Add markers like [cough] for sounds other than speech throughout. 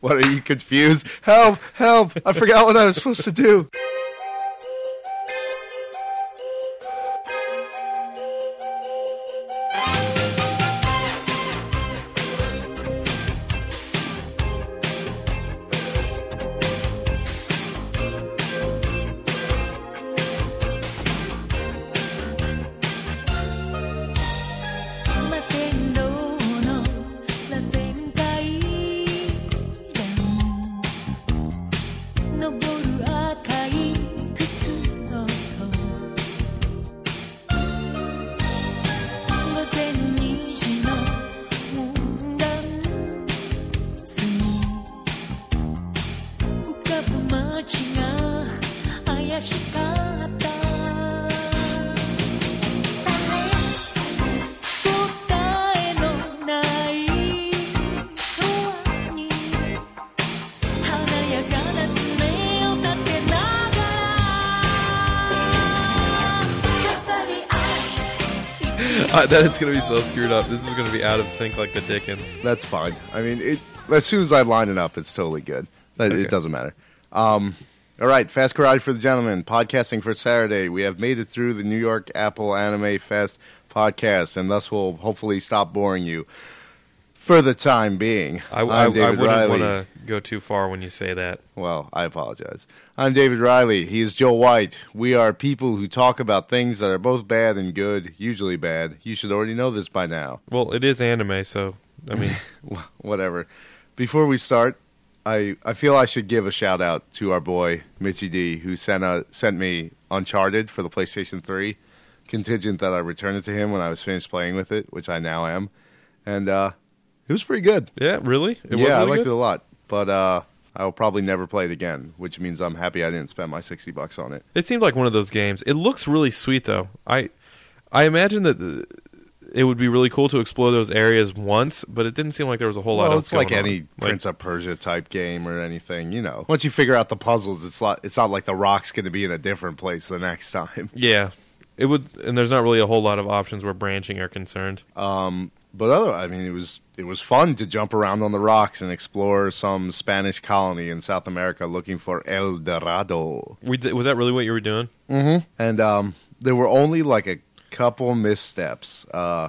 What are you confused? Help! Help! I forgot what I was supposed to do. [laughs] Uh, that is going to be so screwed up. This is going to be out of sync like the Dickens. That's fine. I mean, it, as soon as I line it up, it's totally good. It, Okay. it doesn't matter. Um, all right, Fast Karate for the Gentlemen, podcasting for Saturday. We have made it through the New York Apple Anime Fest podcast, and thus we'll hopefully stop boring you for the time being. I, I, I wouldn't want to go too far when you say that. Well, I apologize. I'm David Riley. He is Joel White. We are people who talk about things that are both bad and good, usually bad. You should already know this by now. Well, it is anime, so I mean, [laughs] Whatever. Before we start, I, I feel I should give a shout out to our boy Mitchie D, who sent a, sent me Uncharted for the PlayStation 3, contingent that I return it to him when I was finished playing with it, which I now am, and uh, it was pretty good. yeah, really? It was yeah, I liked good? it a lot, but uh, I will probably never play it again, which means I'm happy I didn't spend my sixty bucks on it. It seemed like one of those games. It looks really sweet, though. I I imagine that the, it would be really cool to explore those areas once, but it didn't seem like there was a whole lot Well, it's like going on. any Prince of Persia type game or anything, you know. Once you figure out the puzzles, it's not it's not like the rock's going to be in a different place the next [laughs] time. Yeah, it would, and there's not really a whole lot of options where branching are concerned. But other, I mean, it was it was fun to jump around on the rocks and explore some Spanish colony in South America looking for El Dorado. We did, was that really what you were doing? And um, there were only like a couple missteps. Uh,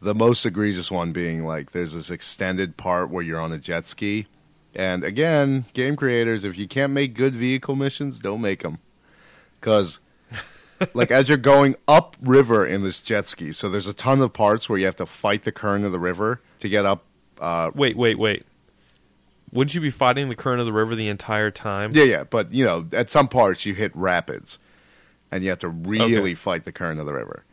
the most egregious one being like there's this extended part where you're on a jet ski. And again, game creators, if you can't make good vehicle missions, don't make them. Because, like, as you're going up river in this jet ski, so there's a ton of parts where you have to fight the current of the river to get up. Uh, Wait, wait, wait. Wouldn't you be fighting the current of the river the entire time? yeah, yeah, but you know, at some parts you hit rapids, and you have to really Okay. fight the current of the river,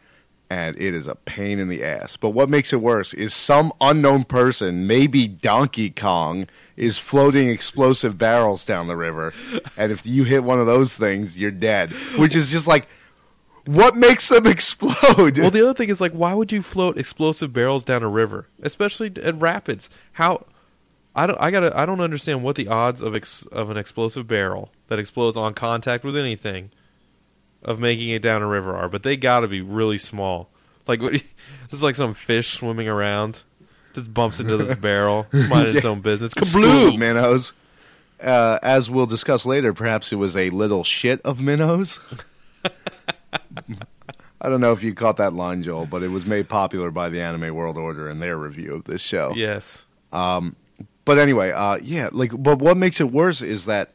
and it is a pain in the ass. But what makes it worse is some unknown person, maybe Donkey Kong, is floating explosive barrels down the river, and if you hit one of those things, you're dead. Which is just like, what makes them [laughs] explode? Well, the other thing is like, why would you float explosive barrels down a river, especially at rapids? How? I don't. I gotta. I don't understand what the odds of ex, of an explosive barrel that explodes on contact with anything, of making it down a river are, but they got to be really small. Like, what, [laughs] it's like some fish swimming around, just bumps into this [laughs] barrel, minding its own business. Kablooey! minnows. Uh, as we'll discuss later, perhaps it was a little shit of minnows. [laughs] I don't know if you caught that line, Joel, but it was made popular by the Anime World Order in their review of this show. Yes. But anyway, uh, yeah, like, but what makes it worse is that,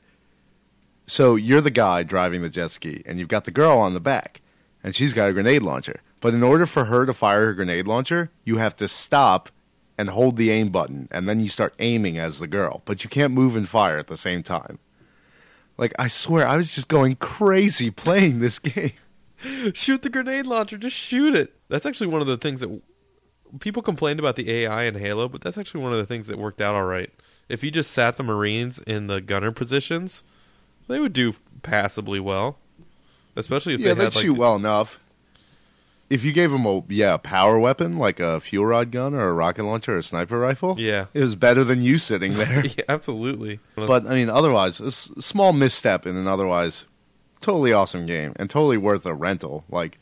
so you're the guy driving the jet ski, and you've got the girl on the back, and she's got a grenade launcher. But in order for her to fire her grenade launcher, you have to stop and hold the aim button, and then you start aiming as the girl. But you can't move and fire at the same time. Like, I swear, I was just going crazy [laughs] playing this game. Shoot the grenade launcher. Just shoot it. That's actually one of the things that people complained about the AI in Halo, but that's actually one of the things that worked out all right. If you just sat the Marines in the gunner positions, they would do passably well. Especially if yeah, they they'd had like shoot well enough. If you gave them a yeah power weapon like a fuel rod gun or a rocket launcher or a sniper rifle, Yeah. it was better than you sitting there. [laughs] yeah, absolutely. but I mean, otherwise, a small misstep in an otherwise totally awesome game and totally worth a rental. Like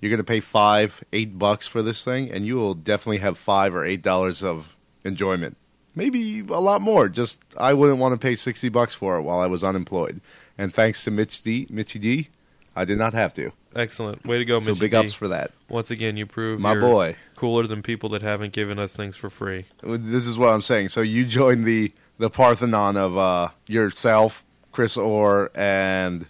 you're going to pay five, eight bucks for this thing, and you will definitely have five or eight dollars of enjoyment maybe a lot more. Just I wouldn't want to pay sixty bucks for it while I was unemployed. And thanks to Mitch D, Mitchy D, I did not have to. Excellent. Way to go. So Mitchy big D. ups for that, Once again, you prove my boy. cooler than people that haven't given us things for free. This is what I'm saying. So you joined the the Parthenon of uh, yourself, Chris Orr, and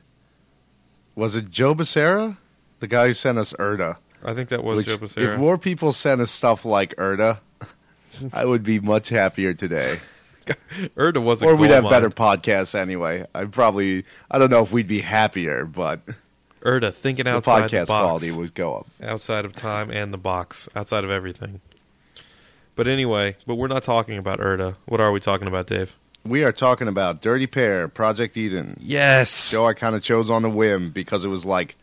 was it Joe Becerra, the guy who sent us Erda? I think that was Which, Joe Becerra. if more people sent us stuff like Erda, [laughs] I would be much happier today. [laughs] Erda was a or we'd have mine. better podcasts anyway. I probably I don't know if we'd be happier, but Erda thinking outside the podcast the box, quality would go up. outside of time and the box, outside of everything. But anyway, but we're not talking about Erda. What are we talking about, Dave? We are talking about Dirty Pair, Project Eden. Yes. Show I kind of chose on a whim because it was like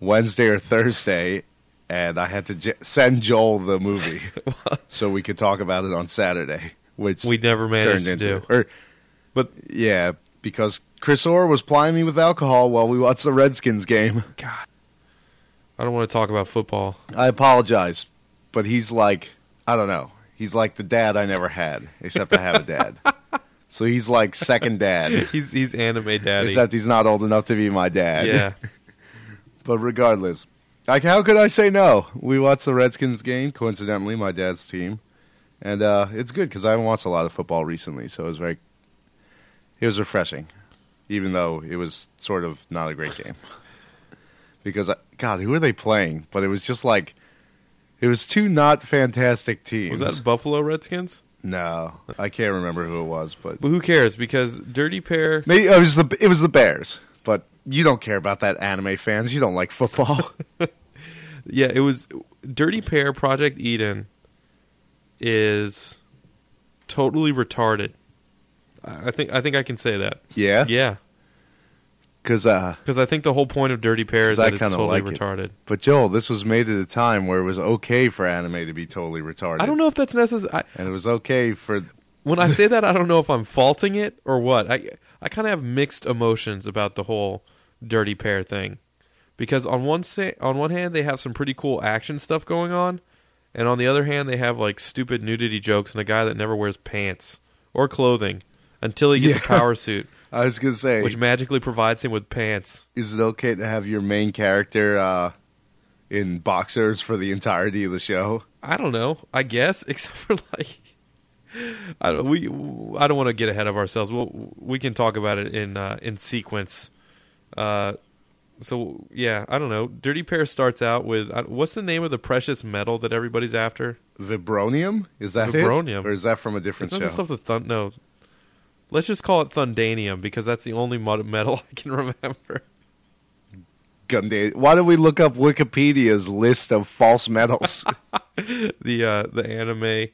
Wednesday or Thursday, and I had to j- send Joel the movie [laughs] so we could talk about it on Saturday, which We never managed turned to do. Or, But yeah, because Chris Orr was plying me with alcohol while we watched the Redskins game. God, I don't want to talk about football. I apologize, but he's like, I don't know. He's like the dad I never had, except I have a dad. [laughs] so he's like second dad, [laughs] He's he's anime daddy. except he's not old enough to be my dad. yeah. [laughs] But regardless, like, how could I say no? We watched the Redskins game, coincidentally, my dad's team, and uh, it's good because I haven't watched a lot of football recently, so it was very, it was refreshing, even though it was sort of not a great game. [laughs] because I, God, who are they playing? But it was just like, it was two not fantastic teams. Was that Buffalo Redskins? No? I can't remember who it was, but But who cares? Because Dirty Pair. maybe it was the it was the Bears. But you don't care about that, anime fans. You don't like football. [laughs] Yeah, it was Dirty Pair Project Eden is totally retarded. I I think I think I can say that. yeah, Yeah, because uh. because I think the whole point of Dirty Pair is 'Cause I that it's kinda totally like it. retarded. But Joel, this was made at a time where it was okay for anime to be totally retarded. I don't know if that's necessary. And it was okay for [laughs] When I say that, I don't know if I'm faulting it or what. I I kind of have mixed emotions about the whole Dirty Pair thing, because on one sa- on one hand they have some pretty cool action stuff going on, and on the other hand they have like stupid nudity jokes and a guy that never wears pants or clothing until he gets a power suit, I was gonna say, which magically provides him with pants. is it okay to have your main character uh, in boxers for the entirety of the show? I don't know. I guess [laughs] except for like. I don't, we I don't want to get ahead of ourselves. We'll, we can talk about it in uh, in sequence. Uh, so yeah, I don't know. Dirty Pair starts out with uh, what's the name of the precious metal that everybody's after? Vibronium is that Vibronium. it? or is that from a different It's not show? the stuff that thun- no. Let's just call it Thundanium because that's the only metal [laughs] I can remember. Gundam. Why don't we look up Wikipedia's list of false metals? [laughs] the uh, the anime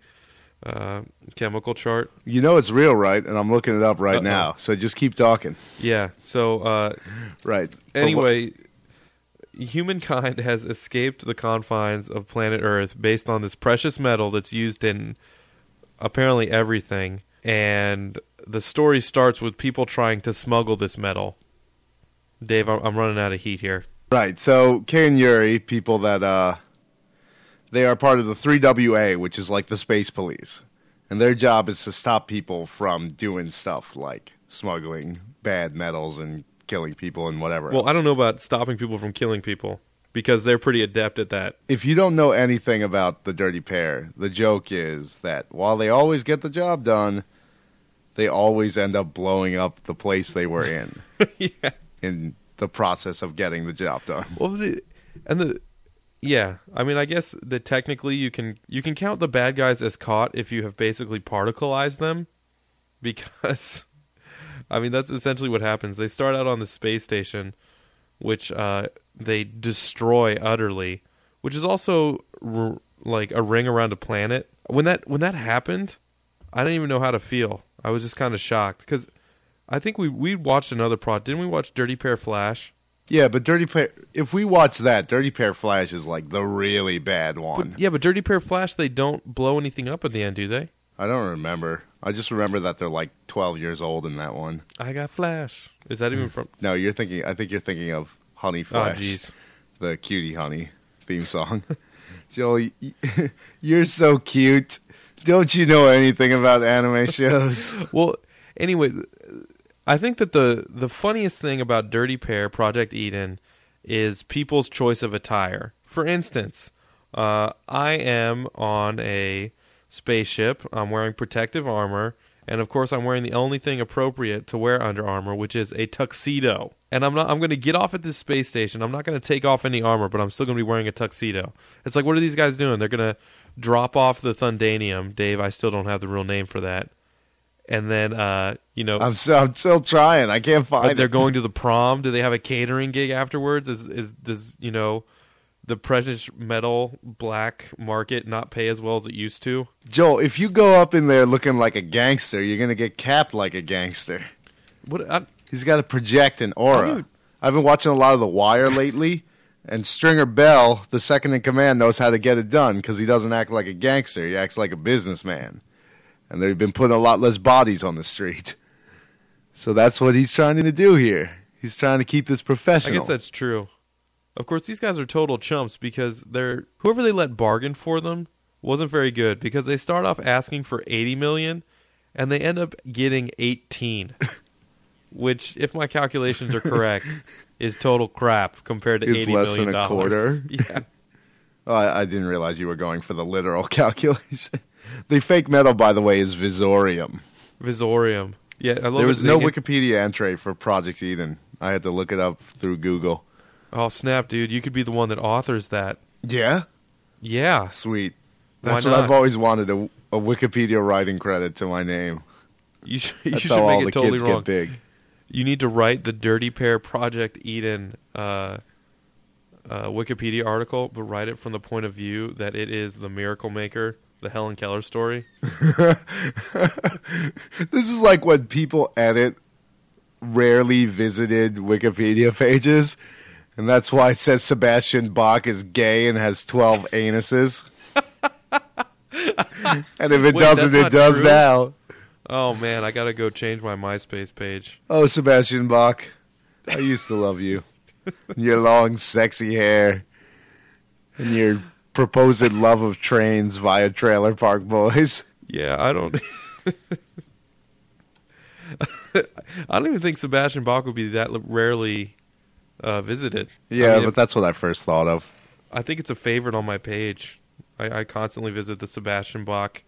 uh, chemical chart. you know it's real, right? And I'm looking it up right Uh-oh. now. So just keep talking. Yeah. So uh, Right. Anyway, humankind has escaped the confines of planet Earth based on this precious metal that's used in apparently everything. And the story starts with people trying to smuggle this metal. Dave, I'm, I'm running out of heat here. Right. So Kay and Yuri, people that uh they are part of the 3WA, which is like the space police. And their job is to stop people from doing stuff like smuggling bad metals and killing people and whatever. Well, else. I don't know about stopping people from killing people because they're pretty adept at that. If you don't know anything about the Dirty Pair, the joke is that while they always get the job done, they always end up blowing up the place they were in [laughs] yeah. in the process of getting the job done. Well, the, and the yeah, I mean, I guess that technically you can you can count the bad guys as caught if you have basically particleized them, because [laughs] I mean that's essentially what happens. They start out on the space station, which uh, they destroy utterly, which is also r- like a ring around a planet. When that when that happened, I didn't even know how to feel. I was just kind of shocked because I think we we watched another prod. Didn't we watch Dirty Pair Flash? Yeah, but Dirty Pair. If we watch that, Dirty Pair Flash is like the really bad one. Yeah, but Dirty Pair Flash, they don't blow anything up at the end, do they? I don't remember. I just remember that they're like 12 years old in that one. I got Flash. Is that even mm. from? No, you're thinking. I think you're thinking of Honey Oh, Flash, jeez. the Cutie Honey theme song. [laughs] Joel, [laughs] you're so cute. Don't you know anything about anime [laughs] shows? Well, anyway, I think that the the funniest thing about Dirty Pair Project Eden is people's choice of attire. For instance, uh, I am on a spaceship. I'm wearing protective armor, and of course, I'm wearing the only thing appropriate to wear under armor, which is a tuxedo. And I'm not. I'm going to get off at this space station. I'm not going to take off any armor, but I'm still going to be wearing a tuxedo. It's like, what are these guys doing? They're going to drop off the Thundanium, Dave. I still don't have the real name for that. And then, uh, you know, I'm still, I'm still trying. I can't but find they're going to the [laughs] prom. Do they have a catering gig afterwards? Is is does you know the precious metal black market not pay as well as it used to? Joel, if you go up in there looking like a gangster, you're gonna get capped like a gangster. What? I, He's got to project an aura. I've been watching a lot of The Wire lately, and Stringer Bell, the second in command, knows how to get it done because he doesn't act like a gangster. He acts like a businessman. And they've been putting a lot less bodies on the street. So that's what he's trying to do here. He's trying to keep this professional. I guess that's true. Of course, these guys are total chumps because they're whoever they let bargain for them wasn't very good because they start off asking for eighty million, and they end up getting eighteen, [laughs] which, if my calculations are correct, [laughs] is total crap compared to Is eighty less million than a dollars. quarter. [laughs] Yeah. Oh, I, I didn't realize you were going for the literal [laughs] calculation. the fake metal, by the way, is Visorium. Visorium. Yeah, I love There was no Wikipedia entry for Project Eden. I had to look it up through Google. Oh snap, dude! You could be the one that authors that. Yeah? Yeah, Sweet. That's what? I've always wanted a, a Wikipedia writing credit to my name. you should. [laughs] You That's should how all make the it totally kids wrong. get big. You need to write the Dirty Pair Project Eden uh, uh, Wikipedia article, but write it from the point of view that it is the Miracle Maker, the Helen Keller story. [laughs] This is like when people edit rarely visited Wikipedia pages, and that's why it says Sebastian Bach is gay and has 12 anuses. [laughs] and if it Wait, doesn't, it does true? now. Oh man, I gotta go change my MySpace page. Oh, Sebastian Bach, I used to love you. [laughs] your long, sexy hair, and your proposed love of trains via Trailer Park Boys. Yeah, I don't. [laughs] I don't even think Sebastian Bach would be that rarely uh, visited. I Yeah, mean, but if- that's what I first thought of. I think it's a favorite on my page. I, I constantly visit the Sebastian Bach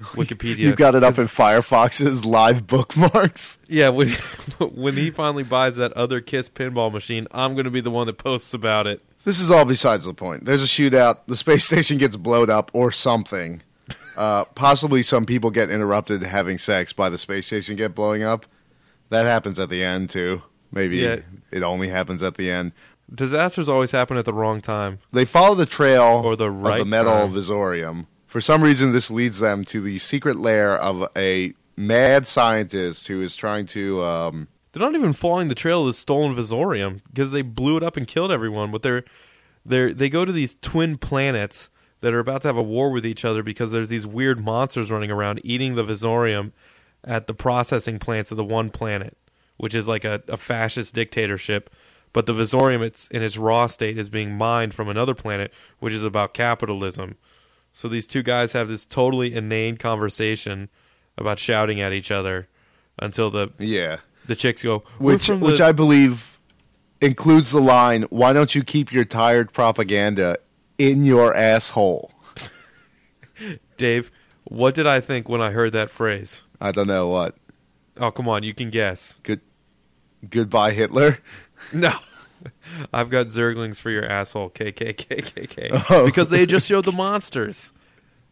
[laughs] Wikipedia. You got it up in Firefox's live bookmarks. Yeah, when [laughs] when he finally buys that other Kiss pinball machine, I'm going to be the one that posts about it. This is all besides the point. There's a shootout. The space [laughs] station gets blown up or something. Uh, possibly some people get interrupted having sex by the space station get blowing up. That happens at the end too. Maybe Yeah. it only happens at the end. Disasters always happen at the wrong time. They follow the trail Or the of right the metal time. visorium. For some reason, this leads them to the secret lair of a mad scientist who is trying to. Um, They're not even following the trail of the stolen Visorium because they blew it up and killed everyone. But they're they they go to these twin planets that are about to have a war with each other because there's these weird monsters running around eating the Visorium at the processing plants of the one planet, which is like a, a fascist dictatorship. But the Visorium, it's in its raw state, is being mined from another planet, which is about capitalism. So these two guys have this totally inane conversation about shouting at each other until the yeah. the chicks go, which from which I believe includes the line, "Why don't you keep your tired propaganda in your asshole?" [laughs] Dave, what did I think when I heard that phrase? I don't know what. Oh, come on, you can guess. Good, goodbye Hitler. No. [laughs] I've got Zerglings for your asshole, KKKKK. [laughs] Oh. Because they just showed the monsters.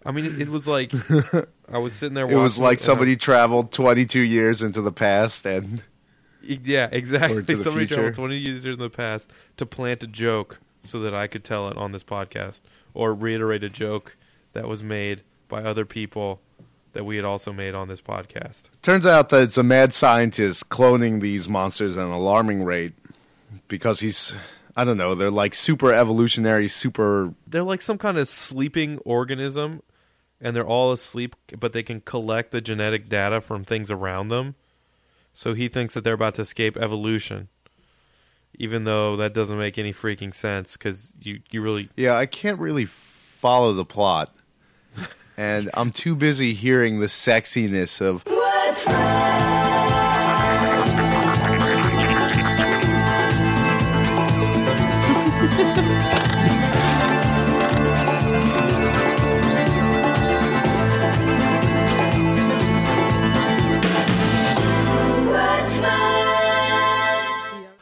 I mean, it, it was like [laughs] I was sitting there. It was like somebody traveled 22 years into the past, and yeah, exactly. Somebody future. traveled twenty years in the past to plant a joke so that I could tell it on this podcast, or reiterate a joke that was made by other people that we had also made on this podcast. turns out that it's a mad scientist cloning these monsters at an alarming rate because he's. I don't know. They're like super evolutionary, super. they're like some kind of sleeping organism and they're all asleep but they can collect the genetic data from things around them so he thinks that they're about to escape evolution even though that doesn't make any freaking sense because you, you really Yeah, I can't really follow the plot. [laughs] and I'm too busy hearing the sexiness of.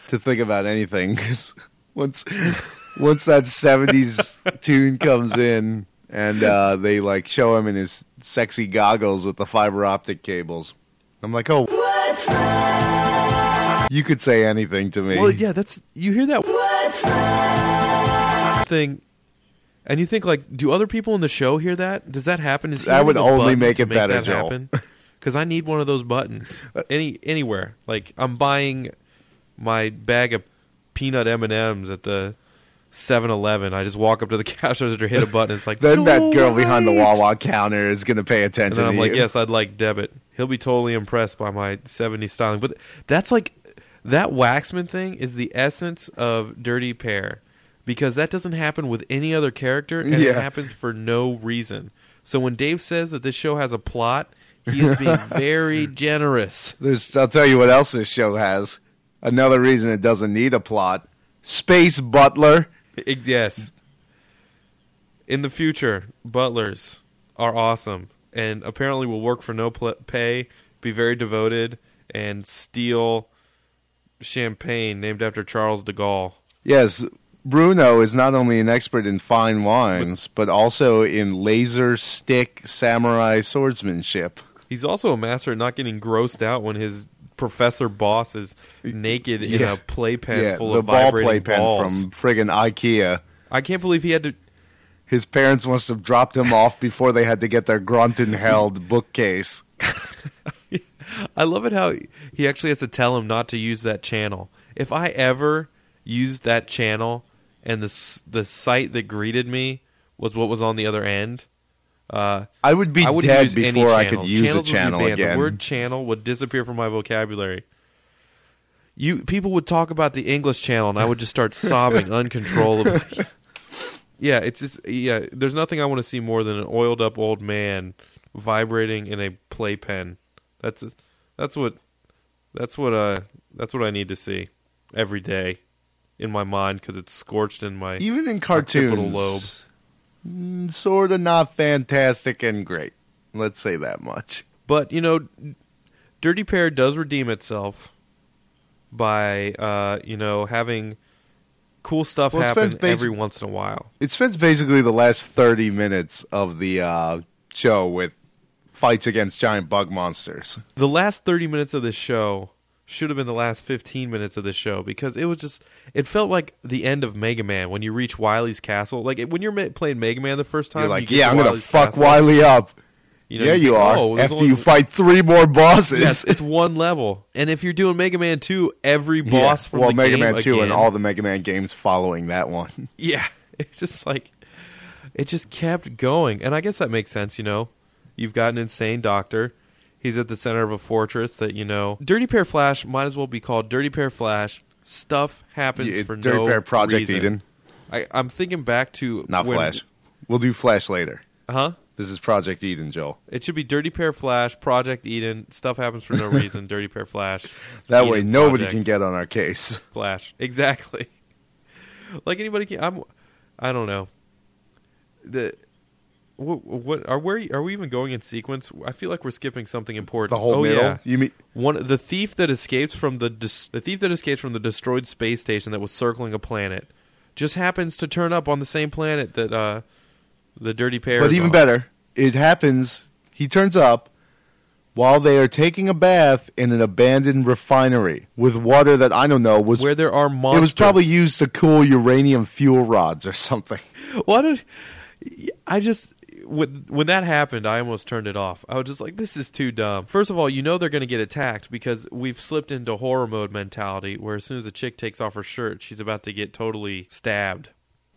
To think about anything 'cause once once that 70s tune comes in and uh, they like show him in his sexy goggles with the fiber optic cables i'm like oh. You could say anything to me. Well, yeah, that's you hear that thing, and you think like, do other people in the show hear that? Does that happen? Is That would only make it better, that Joel. happen? [laughs] Because I need one of those buttons [laughs] any anywhere. Like I'm buying my bag of peanut M and M's at the 7-Eleven. I just walk up to the [laughs] cash register, hit a button. It's like then that "Joel girl behind the White!" Wawa counter is going to pay attention then I'm like, you. yes, I'd like debit. He'll be totally impressed by my 70s styling. But that's like that Waxman thing is the essence of Dirty Pair because that doesn't happen with any other character and it Yeah. happens for no reason. So when Dave says that this show has a plot, he is being [laughs] very generous. There's, I'll tell you what else this show has. Another reason it doesn't need a plot. Space Butler. Yes. In the future, butlers are awesome and apparently will work for no pl- pay, be very devoted, and steal champagne named after Charles de Gaulle. Yes, Bruno is not only an expert in fine wines, but also in laser stick samurai swordsmanship. He's also a master at not getting grossed out when his professor boss is naked in a playpen yeah, full the of ball playpen balls. from friggin' IKEA. I can't believe he had to. His parents must have dropped him off before they had to get their Grunton held bookcase. [laughs] I love it how he actually has to tell him not to use that channel. If I ever used that channel and the the site that greeted me was what was on the other end, uh, I would be I dead before I could use Channels a would be channel banned. again. The word channel would disappear from my vocabulary. You people would talk about the English channel, and I would just start [laughs] sobbing uncontrollably. yeah, it's just yeah. There's nothing I want to see more than an oiled up old man vibrating in a playpen. That's that's what that's what uh that's what I need to see every day in my mind because it's scorched in my Even in cartoons, lobe. sort of not fantastic and great. Let's say that much. But you know, Dirty Pair does redeem itself by uh, you know having cool stuff Well, happen basi- every once in a while. It spends basically the last 30 minutes of the uh, show with fights against giant bug monsters. The last thirty minutes of this show should have been the last fifteen minutes of this show because it was just it felt like the end of Mega Man when you reach Wily's castle. Like when you're ma- playing Mega Man the first time, You're like, get yeah, I'm going to fuck castle, Wily up. you know, yeah, you think, are. "Oh, After only- you fight three more bosses. Yes, it's one level, and if you're doing Mega Man two, every Yeah. boss from well, Mega game Man 2 and all the Mega Man games following that one. [laughs] Yeah, it's just like it just kept going, and I guess that makes sense. You know, you've got an insane doctor. He's at the center of a fortress that you know. Dirty Pair Flash might as well be called Dirty Pair Flash. Stuff happens Yeah, for Dirty no Pair Project reason. Eden. I, I'm thinking back to Not when, Flash. We'll do Flash later. Uh huh? This is Project Eden, Joel. It should be Dirty Pair Flash, Project Eden. Stuff happens for no [laughs] reason. Dirty Pair Flash. That Eden way nobody Project. can get on our case. [laughs] Flash. Exactly. [laughs] like anybody can. I'm. I don't know. The. What, what are we are we even going in sequence? I feel like we're skipping something important. The whole oh, middle. Yeah. You mean One the thief that escapes from the dis, the thief that escapes from the destroyed space station that was circling a planet just happens to turn up on the same planet that uh the dirty pair. But even on. better, it happens. He turns up while they are taking a bath in an abandoned refinery with water that I don't know was. where there are monsters. it was probably used to cool uranium fuel rods or something. [laughs] Why did I just when when that happened, I almost turned it off. I was just like, "This is too dumb." First of all, you know they're going to get attacked because we've slipped into horror mode mentality, where as soon as a chick takes off her shirt, she's about to get totally stabbed,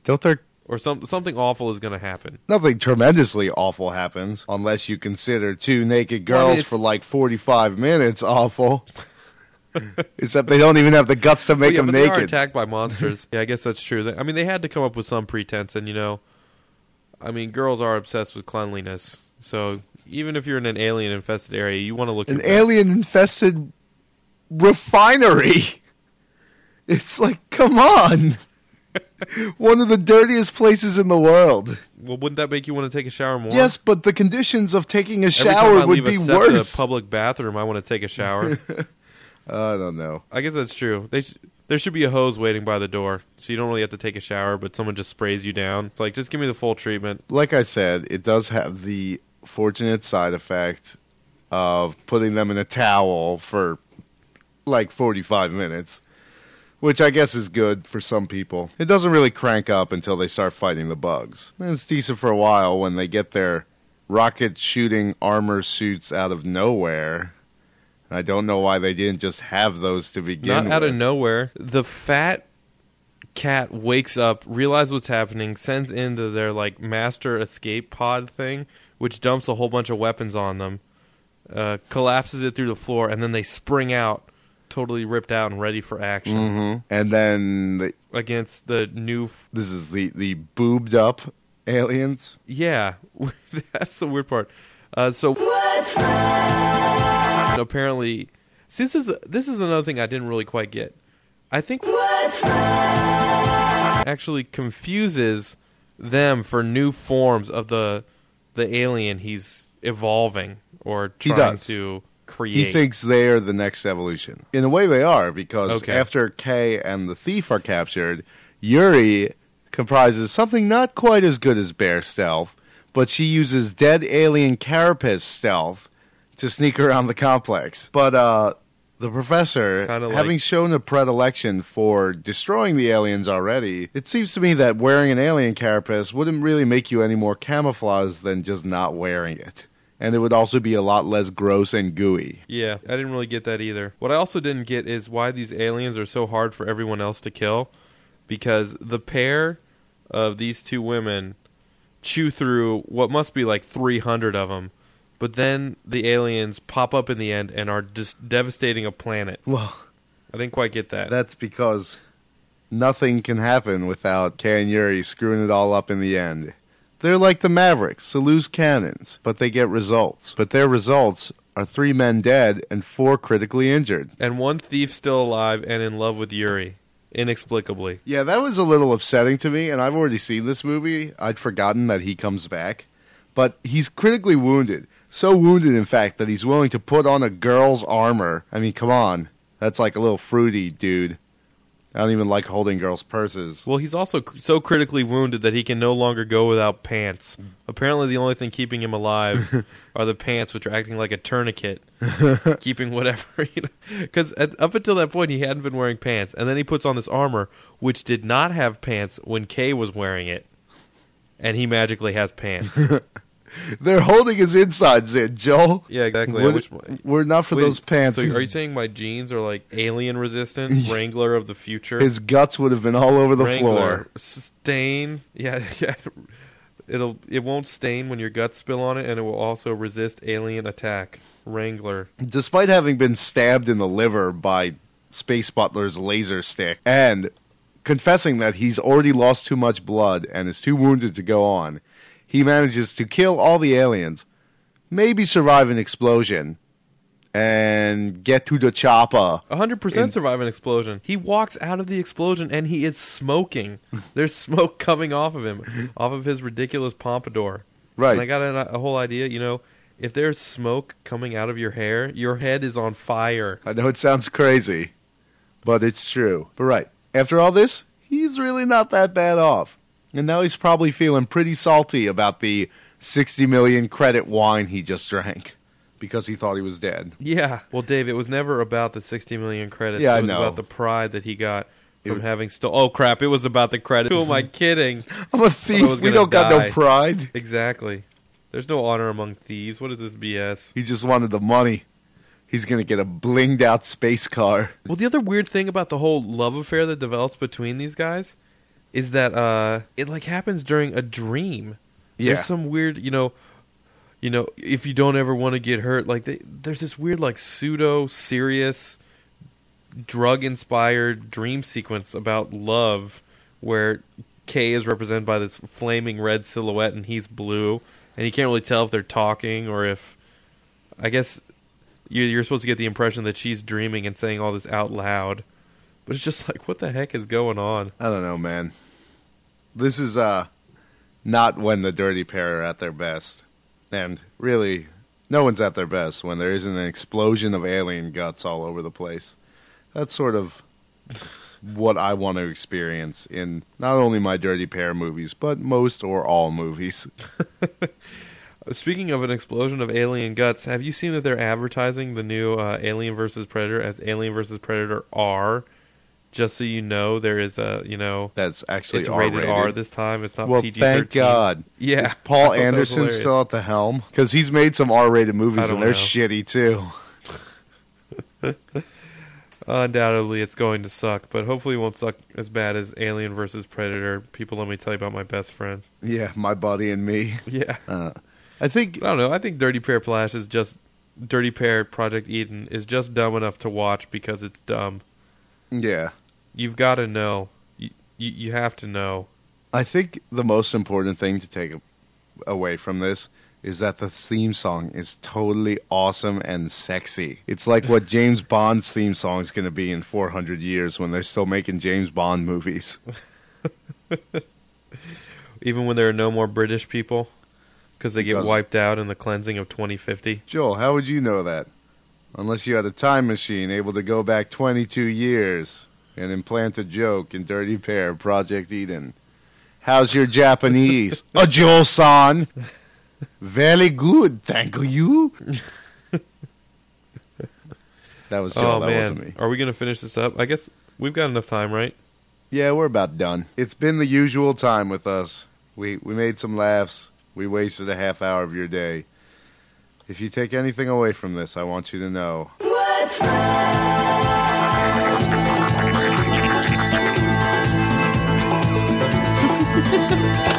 Don't there? or some something awful is going to happen. Nothing tremendously awful happens unless you consider two naked Well, I mean, girls for like forty-five minutes awful. [laughs] Except they don't even have the guts to make Well, yeah, them but they are naked. attacked by monsters. [laughs] yeah, I guess that's true. I mean, they had to come up with some pretense, and you know, I mean, girls are obsessed with cleanliness. So even if you're in an alien infested area, you want to look An alien infested refinery. [laughs] It's like, come on. [laughs] One of the dirtiest places in the world. Well, wouldn't that make you want to take a shower more? Yes, but the conditions of taking a Every time shower I would leave be worse. public bathroom, I want to take a shower. [laughs] I don't know. I guess that's true. They sh- there should be a hose waiting by the door, so you don't really have to take a shower, but someone just sprays you down. It's like, just give me the full treatment. Like I said, it does have the fortunate side effect of putting them in a towel for like 45 minutes, which I guess is good for some people. It doesn't really crank up until they start fighting the bugs. And it's decent for a while when they get their rocket shooting armor suits out of nowhere. I don't know why they didn't just have those to begin Not with. out of nowhere. The fat cat wakes up, realizes what's happening, sends into their like master escape pod thing, which dumps a whole bunch of weapons on them, uh, collapses it through the floor, and then they spring out, totally ripped out and ready for action hmm And then the, against the new. F- this is the, the boobed up aliens. yeah, [laughs] that's the weird part. Uh, so [laughs] apparently, see, this is this is another thing I didn't really quite get. I think actually confuses them for new forms of the the alien he's evolving or He trying to create. He thinks they are the next evolution. In a way, they are because Okay. after Kay and the thief are captured, Yuri comprises something not quite as good as bear stealth, but she uses dead alien carapace stealth to sneak around the complex. But uh, the professor, like- having shown a predilection for destroying the aliens already, it seems to me that wearing an alien carapace wouldn't really make you any more camouflaged than just not wearing it. And it would also be a lot less gross and gooey. Yeah, I didn't really get that either. What I also didn't get is why these aliens are so hard for everyone else to kill. Because the pair of these two women chew through what must be like 300 of them. But then the aliens pop up in the end and are just devastating a planet. Well, I didn't quite get that. that's because nothing can happen without Kay Yuri screwing it all up in the end. They're like the Mavericks, who lose cannons, but they get results. But their results are three men dead and four critically injured. and one thief still alive and in love with Yuri. Inexplicably. Yeah, that was a little upsetting to me, and I've already seen this movie. I'd forgotten that he comes back. But he's critically wounded. So wounded, in fact, that he's willing to put on a girl's armor. I mean, come on. That's like a little fruity, dude. I don't even like holding girls' purses. Well, he's also cr- so critically wounded that he can no longer go without pants. Mm. Apparently, the only thing keeping him alive [laughs] are the pants, which are acting like a tourniquet, [laughs] keeping whatever. [laughs] Because up until that point, he hadn't been wearing pants, and then he puts on this armor, which did not have pants when Kay was wearing it, and he magically has pants. They're holding his insides in, Joel. yeah, exactly. We're, we're not for Wait, those pants. So, are you saying my jeans are like alien resistant, [laughs] Wrangler of the future? his guts would have been all over the Wrangler. floor. Stain. Yeah, [laughs] yeah. It'll it won't stain when your guts spill on it, and it will also resist alien attack. Wrangler. Despite having been stabbed in the liver by Space Butler's laser stick and confessing that he's already lost too much blood and is too wounded to go on, he manages to kill all the aliens, maybe survive an explosion, and get to the chopper. hundred In- percent survive an explosion. He walks out of the explosion and he is smoking. [laughs] There's smoke coming off of him, off of his ridiculous pompadour. Right. And I got a, a whole idea. You know, if there's smoke coming out of your hair, your head is on fire. I know it sounds crazy, but it's true. But right, after all this, he's really not that bad off. And now he's probably feeling pretty salty about the 60 million credit wine he just drank because he thought he was dead. Yeah. Well, Dave, it was never about the 60 million credits. Yeah, I it was know. about the pride that he got from was- having stole. Oh crap! It was about the credit. Who am I kidding? [laughs] I'm a thief. We don't got no pride. exactly. There's no honor among thieves. What is this BS? He just wanted the money. He's going to get a blinged out space car. Well, the other weird thing about the whole love affair that develops between these guys is that uh, it like happens during a dream. Yeah. There's some weird, you know, you know, if you don't ever want to get hurt, like they, there's this weird, like pseudo serious, drug inspired dream sequence about love, where Kay is represented by this flaming red silhouette, and he's blue, and you can't really tell if they're talking or if. I guess you- you're supposed to get the impression that she's dreaming and saying all this out loud, but it's just like, what the heck is going on? I don't know, man. This is uh not when the dirty pair are at their best. And really, no one's at their best when there isn't an explosion of alien guts all over the place. That's sort of [laughs] what I want to experience in not only my dirty pair movies, but most or all movies. [laughs] Speaking of an explosion of alien guts, have you seen that they're advertising the new uh, Alien versus Predator as Alien versus Predator R? Just so you know, there is a you know That's actually it's R-rated. R this time. It's not well, PG thank. God. Yeah, Is Paul thought [laughs] that was Anderson still at the helm? Because he's made some R-rated movies and they're know. shitty too. [laughs] Undoubtedly, it's going to suck, but hopefully, it won't suck as bad as Alien versus Predator. People, let me tell you about my best friend. Yeah, my buddy and me. [laughs] Yeah, Uh, I think I don't know. I think Dirty Pair Flash is just Dirty Pair Project Eden is just dumb enough to watch because it's dumb. Yeah. You've got to know. You, you you have to know. I think the most important thing to take away from this is that the theme song is totally awesome and sexy. It's like what [laughs] James Bond's theme song is going to be in 400 years when they're still making James Bond movies. [laughs] Even when there are no more British people, because they get Because- wiped out in the cleansing of 2050. Joel, how would you know that? Unless you had a time machine able to go back 22 years and implant a joke in Dirty Pair Project Eden. How's your Japanese? [laughs] a Joel san. Very good, thank you. that was Joel, oh that man, wasn't me. are we gonna finish this up? I guess we've got enough time, right? Yeah, we're about done. It's been the usual time with us. We we made some laughs. We wasted a half hour of your day. If you take anything away from this, I want you to know「こ [laughs]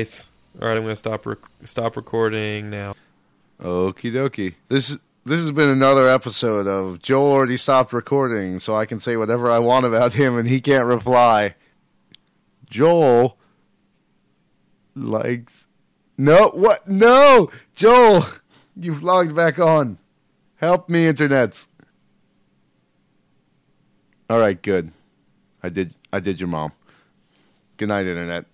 All right, I'm gonna stop rec- stop recording now. Okie dokie. This this has been another episode of Joel already stopped recording, so I can say whatever I want about him and he can't reply. Joel likes No what no Joel You've logged back on. Help me, internets. Alright, good. I did I did your mom. Good night, internet.